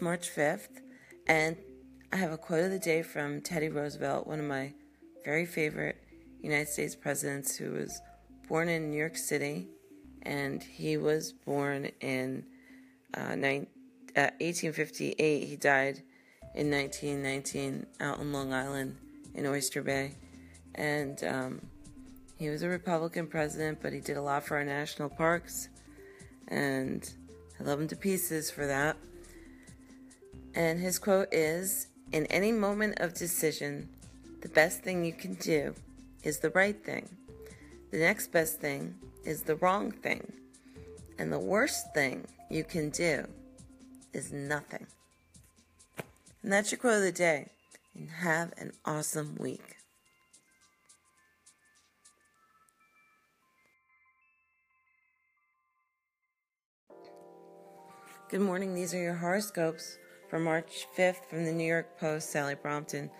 March 5th, and I have a quote of the day from Teddy Roosevelt, one of my very favorite United States presidents who was born in New York City, and he was born in uh, 1858. Uh, he died in 1919 out in Long Island in Oyster Bay, and um, he was a Republican president, but he did a lot for our national parks, and I love him to pieces for that. And his quote is In any moment of decision, the best thing you can do is the right thing. The next best thing is the wrong thing. And the worst thing you can do is nothing. And that's your quote of the day. And have an awesome week. Good morning. These are your horoscopes for March 5th from the New York Post, Sally Brompton.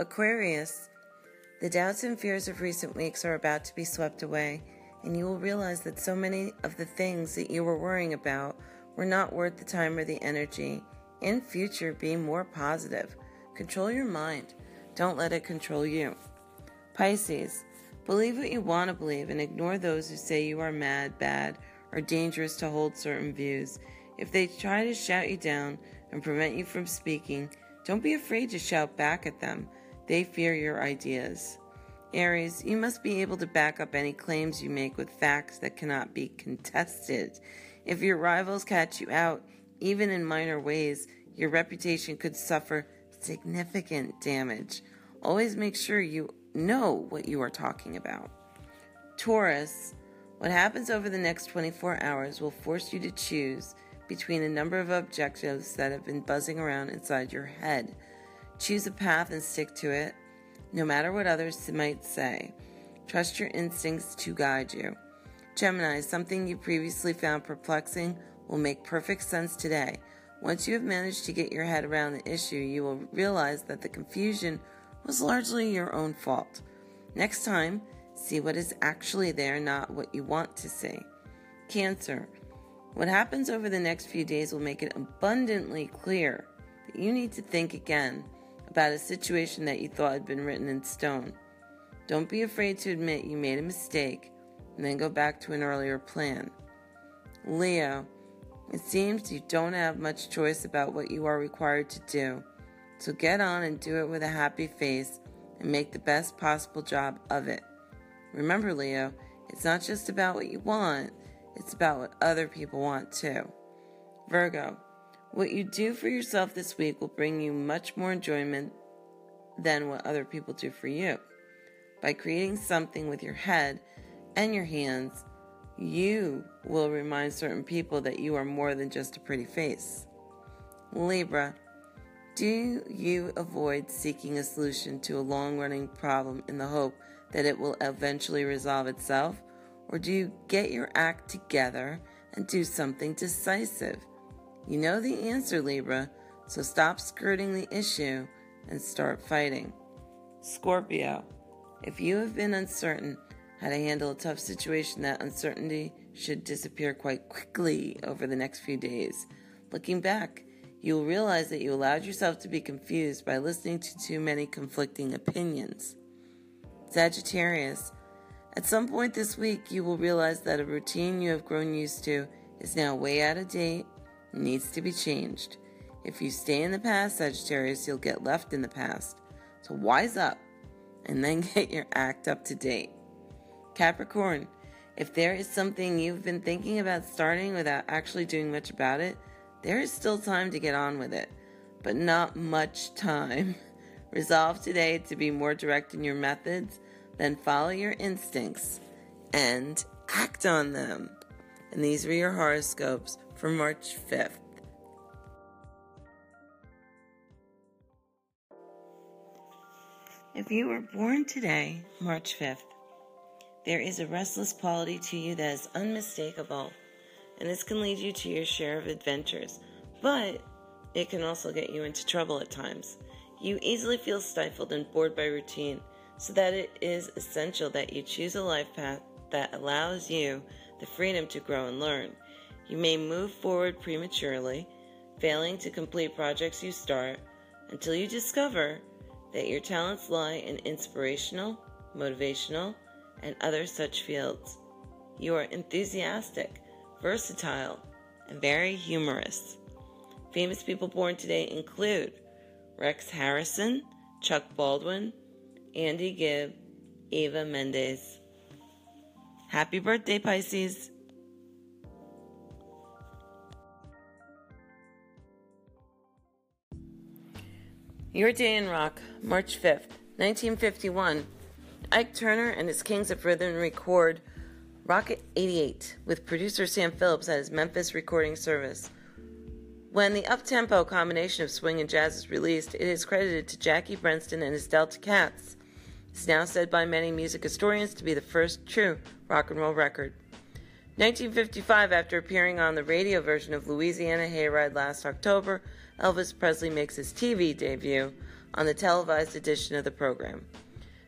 Aquarius, the doubts and fears of recent weeks are about to be swept away, and you will realize that so many of the things that you were worrying about were not worth the time or the energy. In future, be more positive. Control your mind. Don't let it control you. Pisces, believe what you want to believe and ignore those who say you are mad, bad, or dangerous to hold certain views. If they try to shout you down and prevent you from speaking, don't be afraid to shout back at them. They fear your ideas. Aries, you must be able to back up any claims you make with facts that cannot be contested. If your rivals catch you out, even in minor ways, your reputation could suffer significant damage. Always make sure you know what you are talking about. Taurus, what happens over the next 24 hours will force you to choose between a number of objectives that have been buzzing around inside your head. Choose a path and stick to it, no matter what others might say. Trust your instincts to guide you. Gemini, something you previously found perplexing will make perfect sense today. Once you have managed to get your head around the issue, you will realize that the confusion was largely your own fault. Next time, see what is actually there, not what you want to see. Cancer, what happens over the next few days will make it abundantly clear that you need to think again about a situation that you thought had been written in stone. Don't be afraid to admit you made a mistake and then go back to an earlier plan. Leo, it seems you don't have much choice about what you are required to do, so get on and do it with a happy face and make the best possible job of it. Remember, Leo, it's not just about what you want, it's about what other people want too. Virgo, what you do for yourself this week will bring you much more enjoyment than what other people do for you. By creating something with your head and your hands, you will remind certain people that you are more than just a pretty face. Libra, do you avoid seeking a solution to a long running problem in the hope that it will eventually resolve itself? Or do you get your act together and do something decisive? You know the answer, Libra, so stop skirting the issue and start fighting. Scorpio, if you have been uncertain how to handle a tough situation, that uncertainty should disappear quite quickly over the next few days. Looking back, you will realize that you allowed yourself to be confused by listening to too many conflicting opinions. Sagittarius, at some point this week, you will realize that a routine you have grown used to is now way out of date and needs to be changed. If you stay in the past, Sagittarius, you'll get left in the past. So wise up and then get your act up to date. Capricorn, if there is something you've been thinking about starting without actually doing much about it, there is still time to get on with it, but not much time. Resolve today to be more direct in your methods then follow your instincts and act on them. And these were your horoscopes for March 5th. If you were born today, March 5th, there is a restless quality to you that is unmistakable, and this can lead you to your share of adventures, but it can also get you into trouble at times. You easily feel stifled and bored by routine so that it is essential that you choose a life path that allows you the freedom to grow and learn. You may move forward prematurely, failing to complete projects you start until you discover that your talents lie in inspirational, motivational, and other such fields. You are enthusiastic, versatile, and very humorous. Famous people born today include Rex Harrison, Chuck Baldwin, Andy Gibb, Eva Mendes. Happy birthday, Pisces! Your Day in Rock, March 5th, 1951. Ike Turner and his Kings of Rhythm record Rocket 88 with producer Sam Phillips at his Memphis recording service. When the up-tempo combination of swing and jazz is released, it is credited to Jackie Brenston and his Delta Cats. It's now said by many music historians to be the first true rock and roll record. 1955, after appearing on the radio version of Louisiana Hayride last October, Elvis Presley makes his TV debut on the televised edition of the program.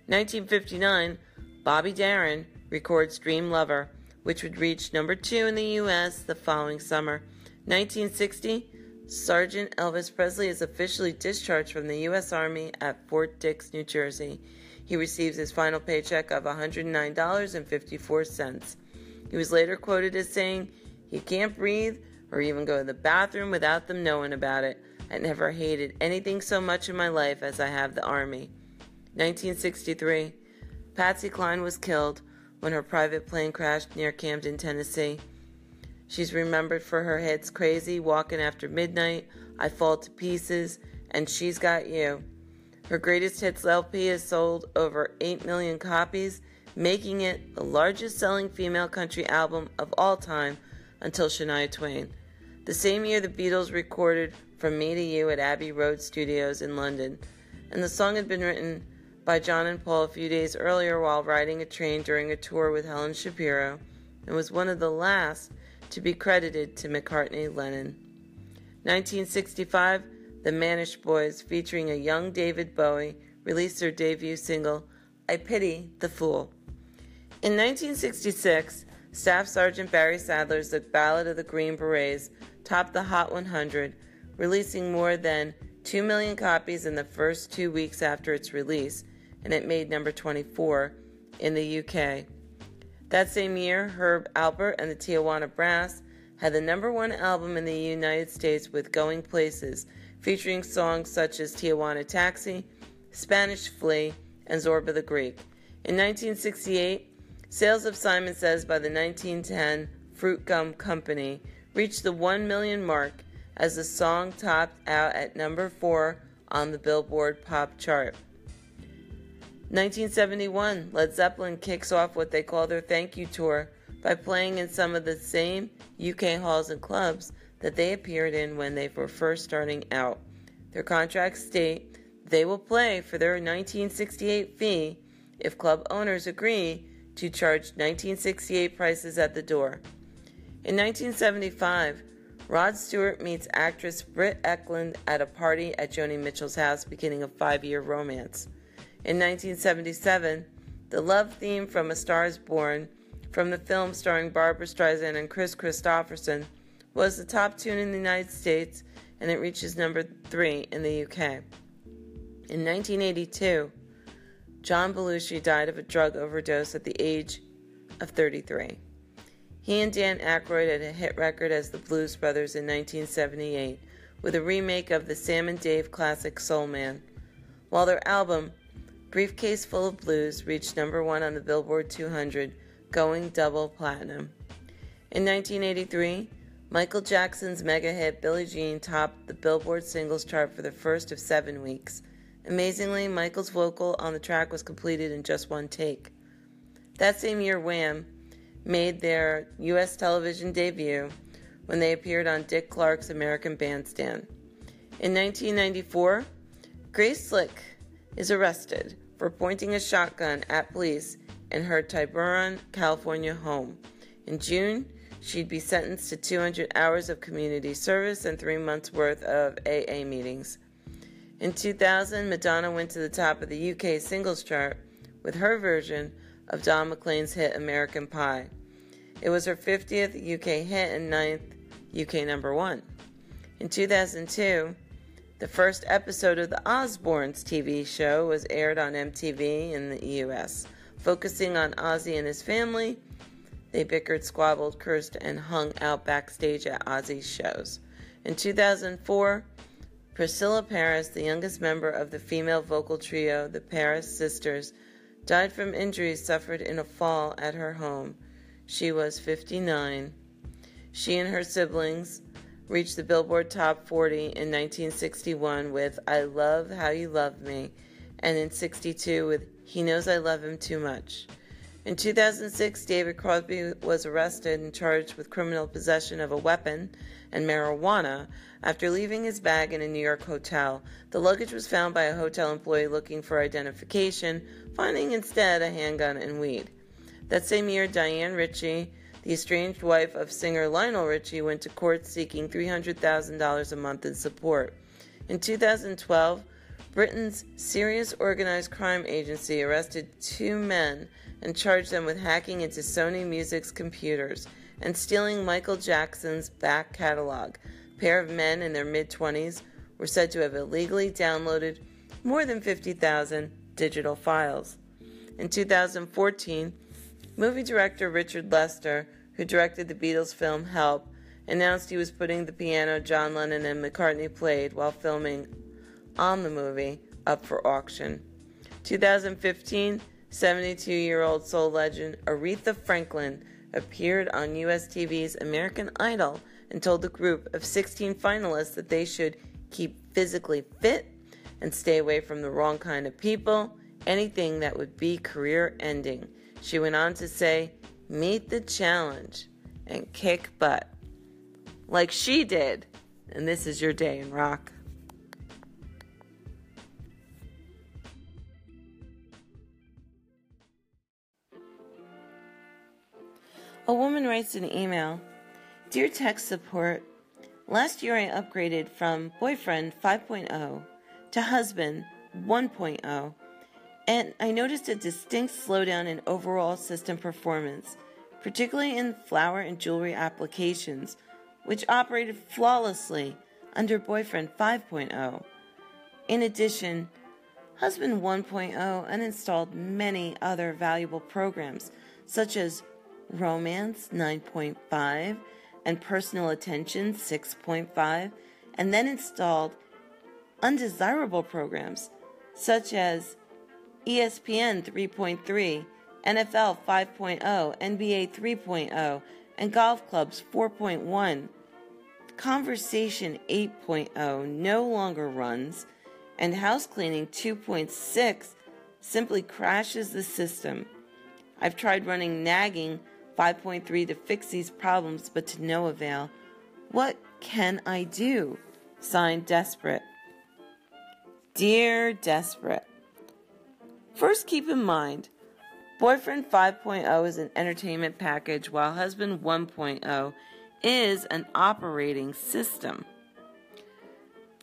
1959, Bobby Darin records Dream Lover, which would reach number two in the U.S. the following summer. 1960, Sergeant Elvis Presley is officially discharged from the U.S. Army at Fort Dix, New Jersey. He receives his final paycheck of $109.54. He was later quoted as saying, He can't breathe or even go to the bathroom without them knowing about it. I never hated anything so much in my life as I have the Army. 1963. Patsy Cline was killed when her private plane crashed near Camden, Tennessee. She's remembered for her hits Crazy, Walking After Midnight, I Fall to Pieces, and She's Got You. Her greatest hits LP has sold over 8 million copies, making it the largest selling female country album of all time until Shania Twain. The same year, the Beatles recorded From Me to You at Abbey Road Studios in London, and the song had been written by John and Paul a few days earlier while riding a train during a tour with Helen Shapiro, and was one of the last to be credited to McCartney Lennon. 1965, the Manish Boys, featuring a young David Bowie, released their debut single, I Pity the Fool. In 1966, Staff Sergeant Barry Sadler's The Ballad of the Green Berets topped the Hot 100, releasing more than 2 million copies in the first two weeks after its release, and it made number 24 in the UK. That same year, Herb Alpert and the Tijuana Brass had the number one album in the United States with Going Places, featuring songs such as Tijuana Taxi, Spanish Flea, and Zorba the Greek. In 1968, sales of Simon Says by the 1910 Fruit Gum Company reached the 1 million mark as the song topped out at number 4 on the Billboard Pop chart. 1971, Led Zeppelin kicks off what they call their thank you tour by playing in some of the same UK halls and clubs that they appeared in when they were first starting out. Their contracts state they will play for their 1968 fee if club owners agree to charge 1968 prices at the door. In 1975, Rod Stewart meets actress Britt Ekland at a party at Joni Mitchell's house, beginning a five year romance. In 1977, the love theme from A Star is Born from the film starring Barbra Streisand and Kris Kristofferson was the top tune in the United States and it reaches number three in the UK. In 1982, John Belushi died of a drug overdose at the age of 33. He and Dan Aykroyd had a hit record as the Blues Brothers in 1978 with a remake of the Sam and Dave classic Soul Man, while their album Briefcase Full of Blues reached number one on the Billboard 200, going double platinum. In 1983, Michael Jackson's mega hit Billie Jean topped the Billboard singles chart for the first of seven weeks. Amazingly, Michael's vocal on the track was completed in just one take. That same year, Wham made their U.S. television debut when they appeared on Dick Clark's American Bandstand. In 1994, Grace Slick is arrested for pointing a shotgun at police in her Tiburon, California home. In June, she'd be sentenced to 200 hours of community service and three months' worth of AA meetings. In 2000, Madonna went to the top of the UK singles chart with her version of Don McLean's hit American Pie. It was her 50th UK hit and ninth UK number one. In 2002, the first episode of the Osbournes TV show was aired on MTV in the US, focusing on Ozzy and his family. They bickered, squabbled, cursed, and hung out backstage at Ozzy's shows. In 2004, Priscilla Paris, the youngest member of the female vocal trio, the Paris Sisters, died from injuries suffered in a fall at her home. She was 59. She and her siblings reached the Billboard Top 40 in 1961 with I Love How You Love Me, and in 62 with He Knows I Love Him Too Much. In 2006, David Crosby was arrested and charged with criminal possession of a weapon and marijuana after leaving his bag in a New York hotel. The luggage was found by a hotel employee looking for identification, finding instead a handgun and weed. That same year, Diane Richie, the estranged wife of singer Lionel Richie, went to court seeking $300,000 a month in support. In 2012, Britain's Serious Organized Crime Agency arrested two men and charged them with hacking into Sony Music's computers and stealing Michael Jackson's back catalog. A pair of men in their mid 20s were said to have illegally downloaded more than 50,000 digital files. In 2014, movie director Richard Lester, who directed the Beatles film Help, announced he was putting the piano John Lennon and McCartney played while filming on the movie up for auction. 2015, 72 year old soul legend Aretha Franklin appeared on US TV's American Idol and told the group of 16 finalists that they should keep physically fit and stay away from the wrong kind of people, anything that would be career ending. She went on to say, Meet the challenge and kick butt. Like she did. And this is your day in rock. A woman writes an email Dear tech support, last year I upgraded from boyfriend 5.0 to husband 1.0, and I noticed a distinct slowdown in overall system performance, particularly in flower and jewelry applications, which operated flawlessly under boyfriend 5.0. In addition, Husband 1.0 uninstalled many other valuable programs, such as Romance 9.5, and Personal Attention 6.5, and then installed undesirable programs such as ESPN 3.3, NFL 5.0, NBA 3.0, and Golf Clubs 4.1. Conversation 8.0 no longer runs, and House Cleaning 2.6 simply crashes the system. I've tried running nagging 5.3 to fix these problems, but to no avail. What can I do? Signed, Desperate. Dear Desperate, First, keep in mind, Boyfriend 5.0 is an entertainment package, while Husband 1.0 is an operating system.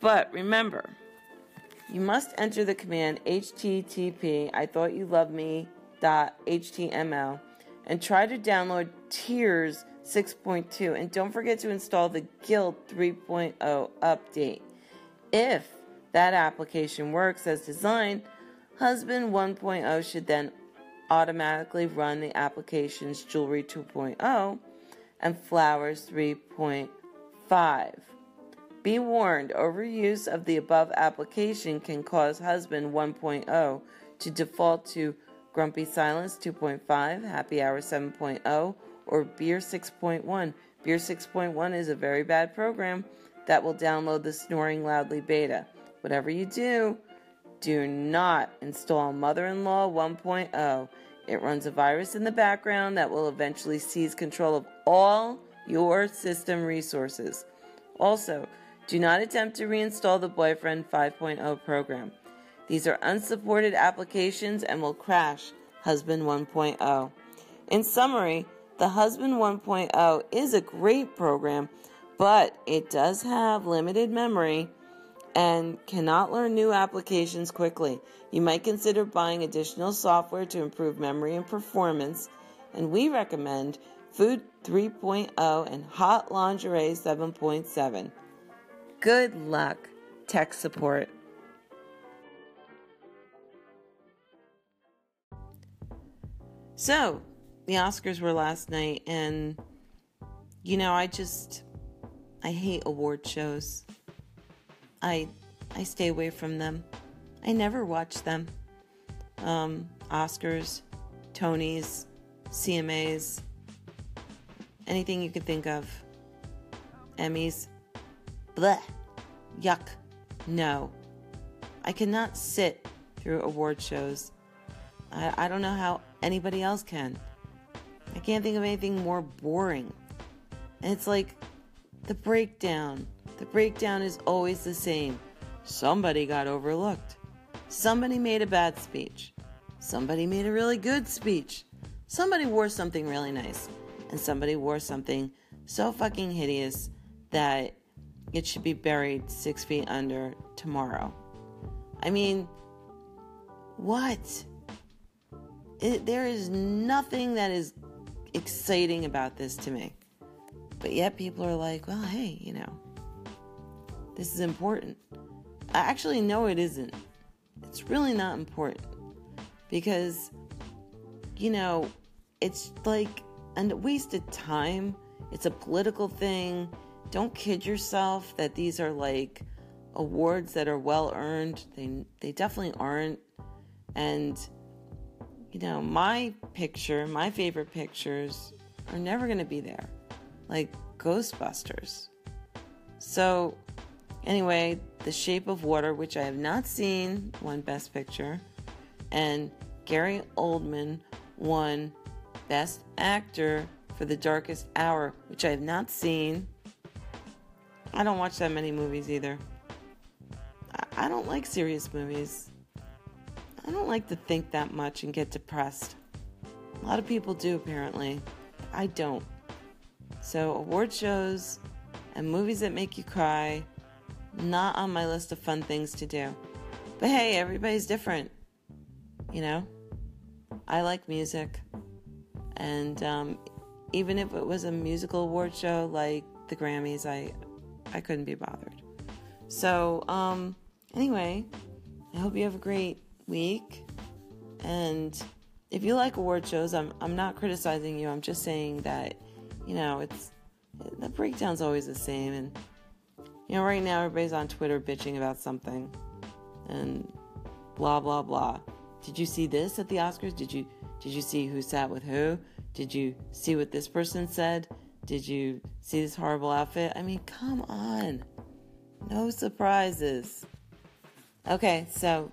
But remember, you must enter the command http I thought you loved me.html and try to download Tears 6.2 and don't forget to install the Guilt 3.0 update. If that application works as designed, Husband 1.0 should then automatically run the applications Jewelry 2.0 and Flowers 3.5. Be warned, overuse of the above application can cause Husband 1.0 to default to Grumpy Silence 2.5, Happy Hour 7.0, or Beer 6.1. Beer 6.1 is a very bad program that will download the Snoring Loudly beta. Whatever you do, do not install Mother in Law 1.0. It runs a virus in the background that will eventually seize control of all your system resources. Also, do not attempt to reinstall the Boyfriend 5.0 program. These are unsupported applications and will crash Husband 1.0. In summary, the Husband 1.0 is a great program, but it does have limited memory and cannot learn new applications quickly. You might consider buying additional software to improve memory and performance, and we recommend Food 3.0 and Hot Lingerie 7.7. Good luck, tech support. So, the Oscars were last night, and you know, I just I hate award shows. I I stay away from them. I never watch them. Um, Oscars, Tonys, CMAs, anything you could think of. Emmys. Bleh. Yuck. No. I cannot sit through award shows. I, I don't know how anybody else can. I can't think of anything more boring. And it's like the breakdown. The breakdown is always the same. Somebody got overlooked. Somebody made a bad speech. Somebody made a really good speech. Somebody wore something really nice. And somebody wore something so fucking hideous that it should be buried six feet under tomorrow. I mean, what? It, there is nothing that is exciting about this to me. But yet people are like, well, hey, you know, this is important. I actually know it isn't. It's really not important because, you know, it's like a waste of time. It's a political thing. Don't kid yourself that these are like awards that are well earned. They they definitely aren't. And you know, my picture, my favorite pictures are never going to be there. Like Ghostbusters. So, anyway, The Shape of Water, which I have not seen, won Best Picture, and Gary Oldman won Best Actor for The Darkest Hour, which I have not seen. I don't watch that many movies either. I, I don't like serious movies. I don't like to think that much and get depressed. A lot of people do, apparently. I don't. So, award shows and movies that make you cry, not on my list of fun things to do. But hey, everybody's different. You know? I like music. And um, even if it was a musical award show like the Grammys, I, I couldn't be bothered. So, um, anyway, I hope you have a great week. And if you like award shows, I'm I'm not criticizing you. I'm just saying that, you know, it's the breakdown's always the same and you know, right now everybody's on Twitter bitching about something and blah blah blah. Did you see this at the Oscars? Did you did you see who sat with who? Did you see what this person said? Did you see this horrible outfit? I mean, come on. No surprises. Okay, so